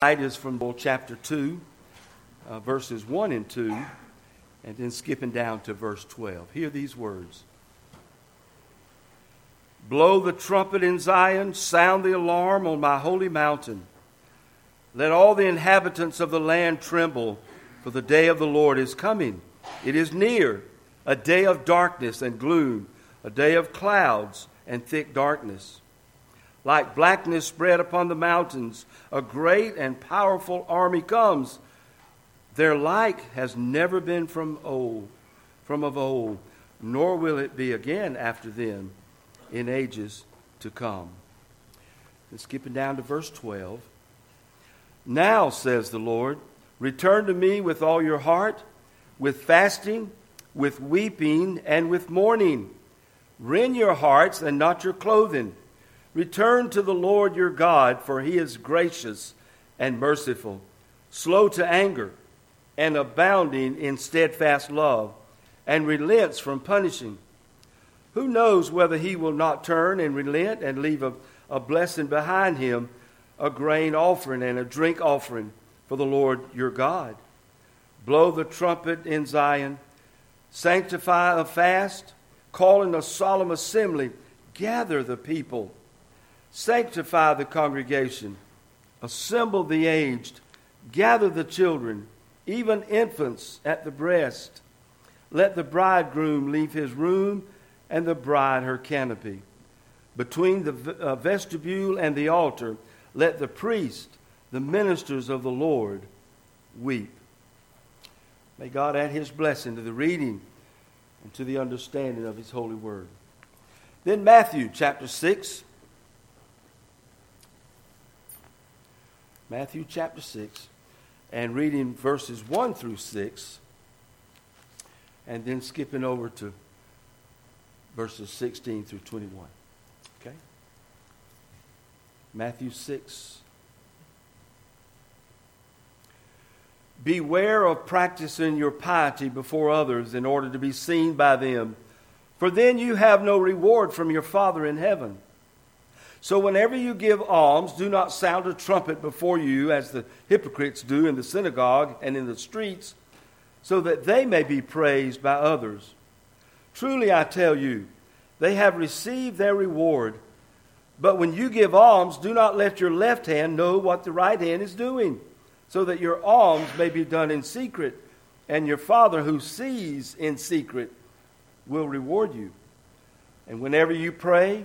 Tonight is from chapter 2, uh, verses 1 and 2, and then skipping down to verse 12. Hear these words Blow the trumpet in Zion, sound the alarm on my holy mountain. Let all the inhabitants of the land tremble, for the day of the Lord is coming. It is near, a day of darkness and gloom, a day of clouds and thick darkness like blackness spread upon the mountains. A great and powerful army comes. Their like has never been from old, from of old, nor will it be again after them in ages to come. And skipping down to verse 12. Now, says the Lord, return to me with all your heart, with fasting, with weeping, and with mourning. Rend your hearts and not your clothing. Return to the Lord your God, for he is gracious and merciful, slow to anger, and abounding in steadfast love, and relents from punishing. Who knows whether he will not turn and relent and leave a, a blessing behind him, a grain offering and a drink offering for the Lord your God? Blow the trumpet in Zion, sanctify a fast, call in a solemn assembly, gather the people Sanctify the congregation, assemble the aged, gather the children, even infants at the breast. Let the bridegroom leave his room and the bride her canopy. Between the uh, vestibule and the altar, let the priest, the ministers of the Lord, weep. May God add his blessing to the reading and to the understanding of his holy word. Then, Matthew chapter 6. Matthew chapter 6, and reading verses 1 through 6, and then skipping over to verses 16 through 21. Okay? Matthew 6. Beware of practicing your piety before others in order to be seen by them, for then you have no reward from your Father in heaven. So, whenever you give alms, do not sound a trumpet before you, as the hypocrites do in the synagogue and in the streets, so that they may be praised by others. Truly, I tell you, they have received their reward. But when you give alms, do not let your left hand know what the right hand is doing, so that your alms may be done in secret, and your Father who sees in secret will reward you. And whenever you pray,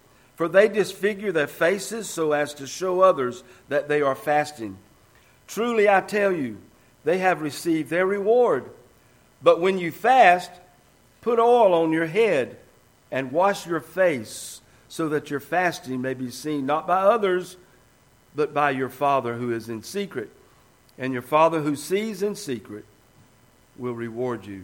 for they disfigure their faces so as to show others that they are fasting. Truly, I tell you, they have received their reward. But when you fast, put oil on your head and wash your face, so that your fasting may be seen not by others, but by your Father who is in secret. And your Father who sees in secret will reward you.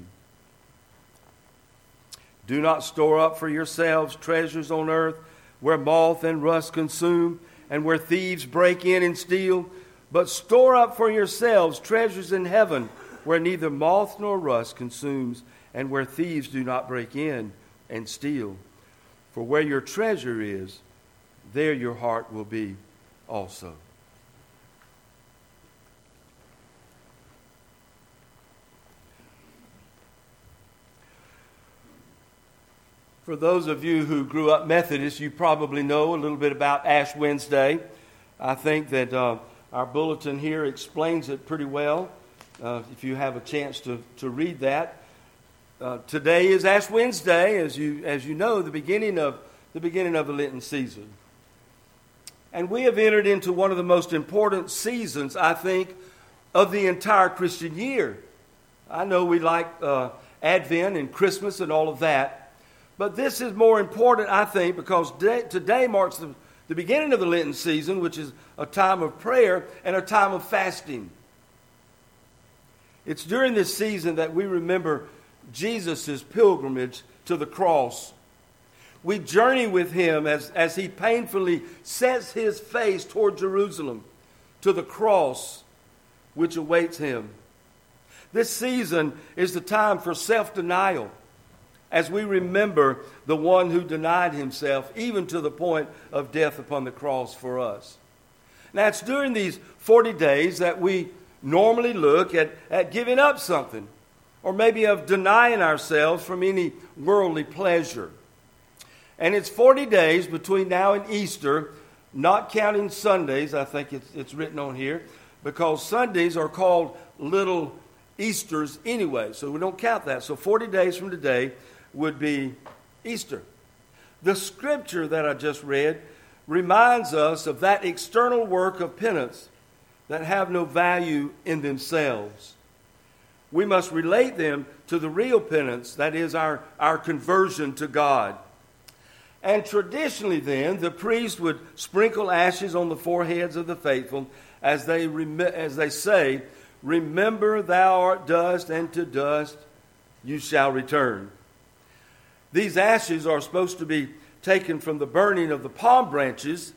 Do not store up for yourselves treasures on earth where moth and rust consume, and where thieves break in and steal. But store up for yourselves treasures in heaven, where neither moth nor rust consumes, and where thieves do not break in and steal. For where your treasure is, there your heart will be also. For those of you who grew up Methodist, you probably know a little bit about Ash Wednesday. I think that uh, our bulletin here explains it pretty well uh, if you have a chance to, to read that. Uh, today is Ash Wednesday, as you, as you know, the beginning, of, the beginning of the Lenten season. And we have entered into one of the most important seasons, I think, of the entire Christian year. I know we like uh, Advent and Christmas and all of that. But this is more important, I think, because today marks the the beginning of the Lenten season, which is a time of prayer and a time of fasting. It's during this season that we remember Jesus' pilgrimage to the cross. We journey with him as, as he painfully sets his face toward Jerusalem to the cross which awaits him. This season is the time for self denial as we remember the one who denied himself, even to the point of death upon the cross for us. Now, it's during these 40 days that we normally look at, at giving up something, or maybe of denying ourselves from any worldly pleasure. And it's 40 days between now and Easter, not counting Sundays, I think it's, it's written on here, because Sundays are called little Easters anyway, so we don't count that. So 40 days from today, would be Easter. The scripture that I just read reminds us of that external work of penance that have no value in themselves. We must relate them to the real penance, that is, our, our conversion to God. And traditionally, then, the priest would sprinkle ashes on the foreheads of the faithful as they, rem- as they say, Remember thou art dust, and to dust you shall return. These ashes are supposed to be taken from the burning of the palm branches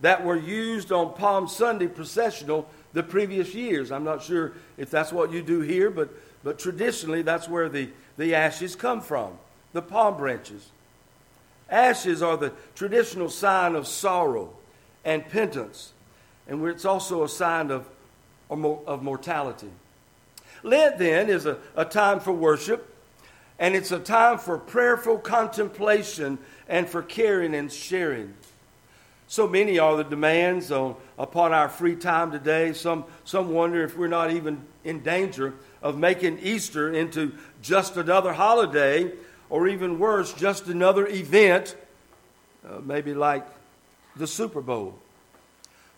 that were used on Palm Sunday processional the previous years. I'm not sure if that's what you do here, but, but traditionally that's where the, the ashes come from the palm branches. Ashes are the traditional sign of sorrow and penitence, and it's also a sign of, of mortality. Lent, then, is a, a time for worship and it's a time for prayerful contemplation and for caring and sharing. So many are the demands on, upon our free time today. Some, some wonder if we're not even in danger of making Easter into just another holiday, or even worse, just another event, uh, maybe like the Super Bowl.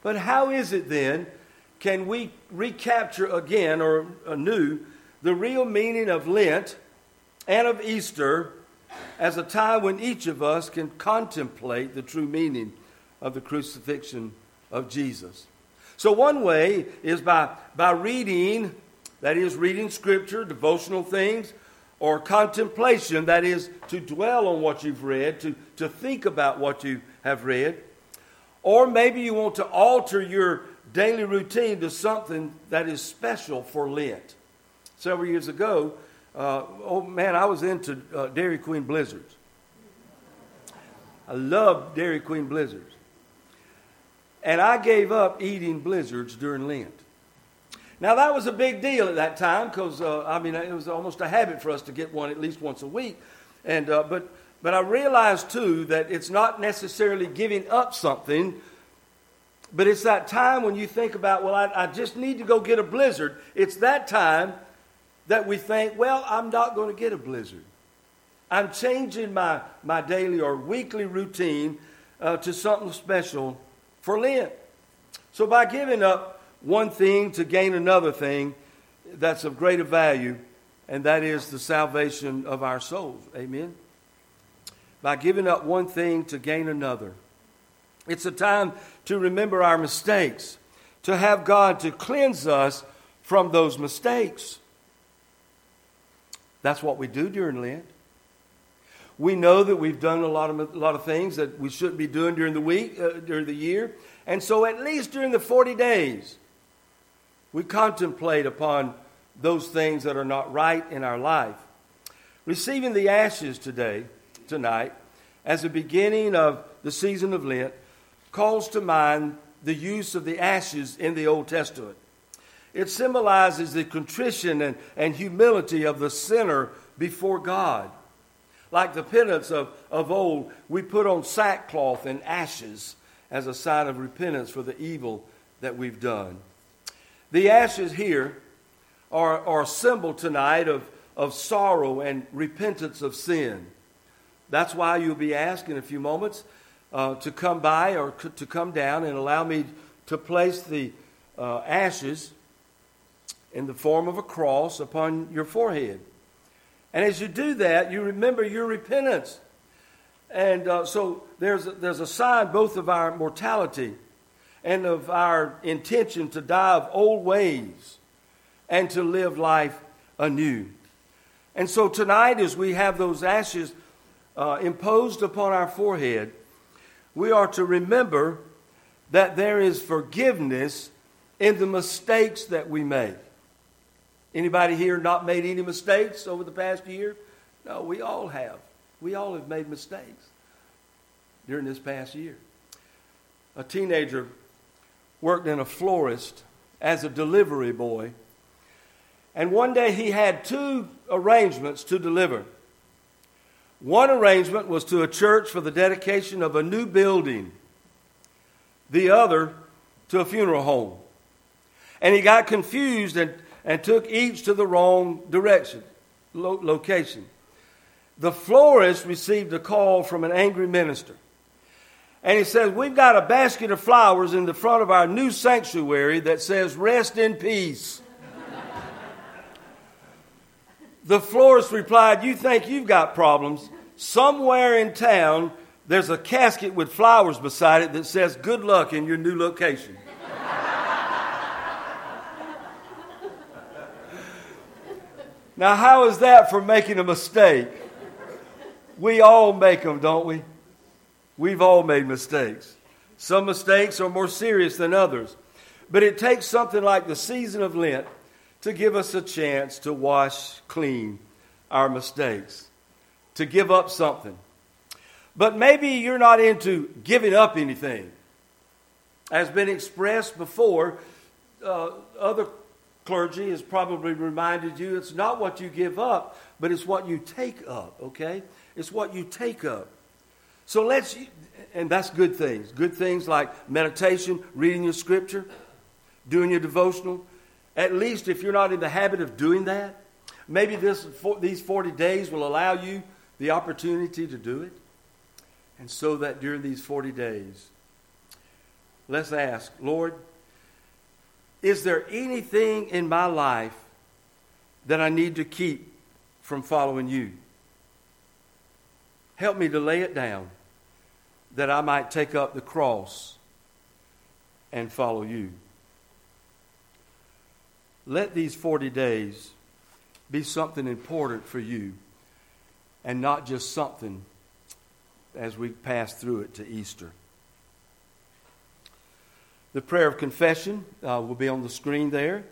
But how is it then can we recapture again or anew the real meaning of Lent and of Easter as a time when each of us can contemplate the true meaning of the crucifixion of Jesus. So, one way is by, by reading, that is, reading scripture, devotional things, or contemplation, that is, to dwell on what you've read, to, to think about what you have read. Or maybe you want to alter your daily routine to something that is special for Lent. Several years ago, uh, oh man, I was into uh, Dairy Queen blizzards. I loved Dairy Queen blizzards. And I gave up eating blizzards during Lent. Now, that was a big deal at that time because, uh, I mean, it was almost a habit for us to get one at least once a week. And, uh, but, but I realized, too, that it's not necessarily giving up something, but it's that time when you think about, well, I, I just need to go get a blizzard. It's that time that we think, well, I'm not going to get a blizzard. I'm changing my, my daily or weekly routine uh, to something special for Lent. So by giving up one thing to gain another thing that's of greater value, and that is the salvation of our souls. Amen? By giving up one thing to gain another. It's a time to remember our mistakes, to have God to cleanse us from those mistakes. That's what we do during Lent. We know that we've done a lot of, a lot of things that we shouldn't be doing during the week, uh, during the year. And so, at least during the 40 days, we contemplate upon those things that are not right in our life. Receiving the ashes today, tonight, as a beginning of the season of Lent, calls to mind the use of the ashes in the Old Testament. It symbolizes the contrition and, and humility of the sinner before God. Like the penance of, of old, we put on sackcloth and ashes as a sign of repentance for the evil that we've done. The ashes here are, are a symbol tonight of, of sorrow and repentance of sin. That's why you'll be asked in a few moments uh, to come by or to come down and allow me to place the uh, ashes in the form of a cross upon your forehead. And as you do that, you remember your repentance. And uh, so there's a, there's a sign both of our mortality and of our intention to die of old ways and to live life anew. And so tonight, as we have those ashes uh, imposed upon our forehead, we are to remember that there is forgiveness in the mistakes that we make. Anybody here not made any mistakes over the past year? No, we all have. We all have made mistakes during this past year. A teenager worked in a florist as a delivery boy. And one day he had two arrangements to deliver. One arrangement was to a church for the dedication of a new building, the other to a funeral home. And he got confused and, and took each to the wrong direction, lo- location. The florist received a call from an angry minister. And he says, We've got a basket of flowers in the front of our new sanctuary that says, Rest in peace. the florist replied, You think you've got problems? Somewhere in town, there's a casket with flowers beside it that says, Good luck in your new location. Now, how is that for making a mistake? We all make them, don't we? We've all made mistakes. Some mistakes are more serious than others. But it takes something like the season of Lent to give us a chance to wash clean our mistakes, to give up something. But maybe you're not into giving up anything. As been expressed before, uh, other clergy has probably reminded you it's not what you give up, but it's what you take up, okay? It's what you take up. So let's, and that's good things. Good things like meditation, reading your scripture, doing your devotional. At least if you're not in the habit of doing that, maybe this, these 40 days will allow you the opportunity to do it. And so that during these 40 days, let's ask, Lord, is there anything in my life that I need to keep from following you? Help me to lay it down that I might take up the cross and follow you. Let these 40 days be something important for you and not just something as we pass through it to Easter. The prayer of confession uh, will be on the screen there.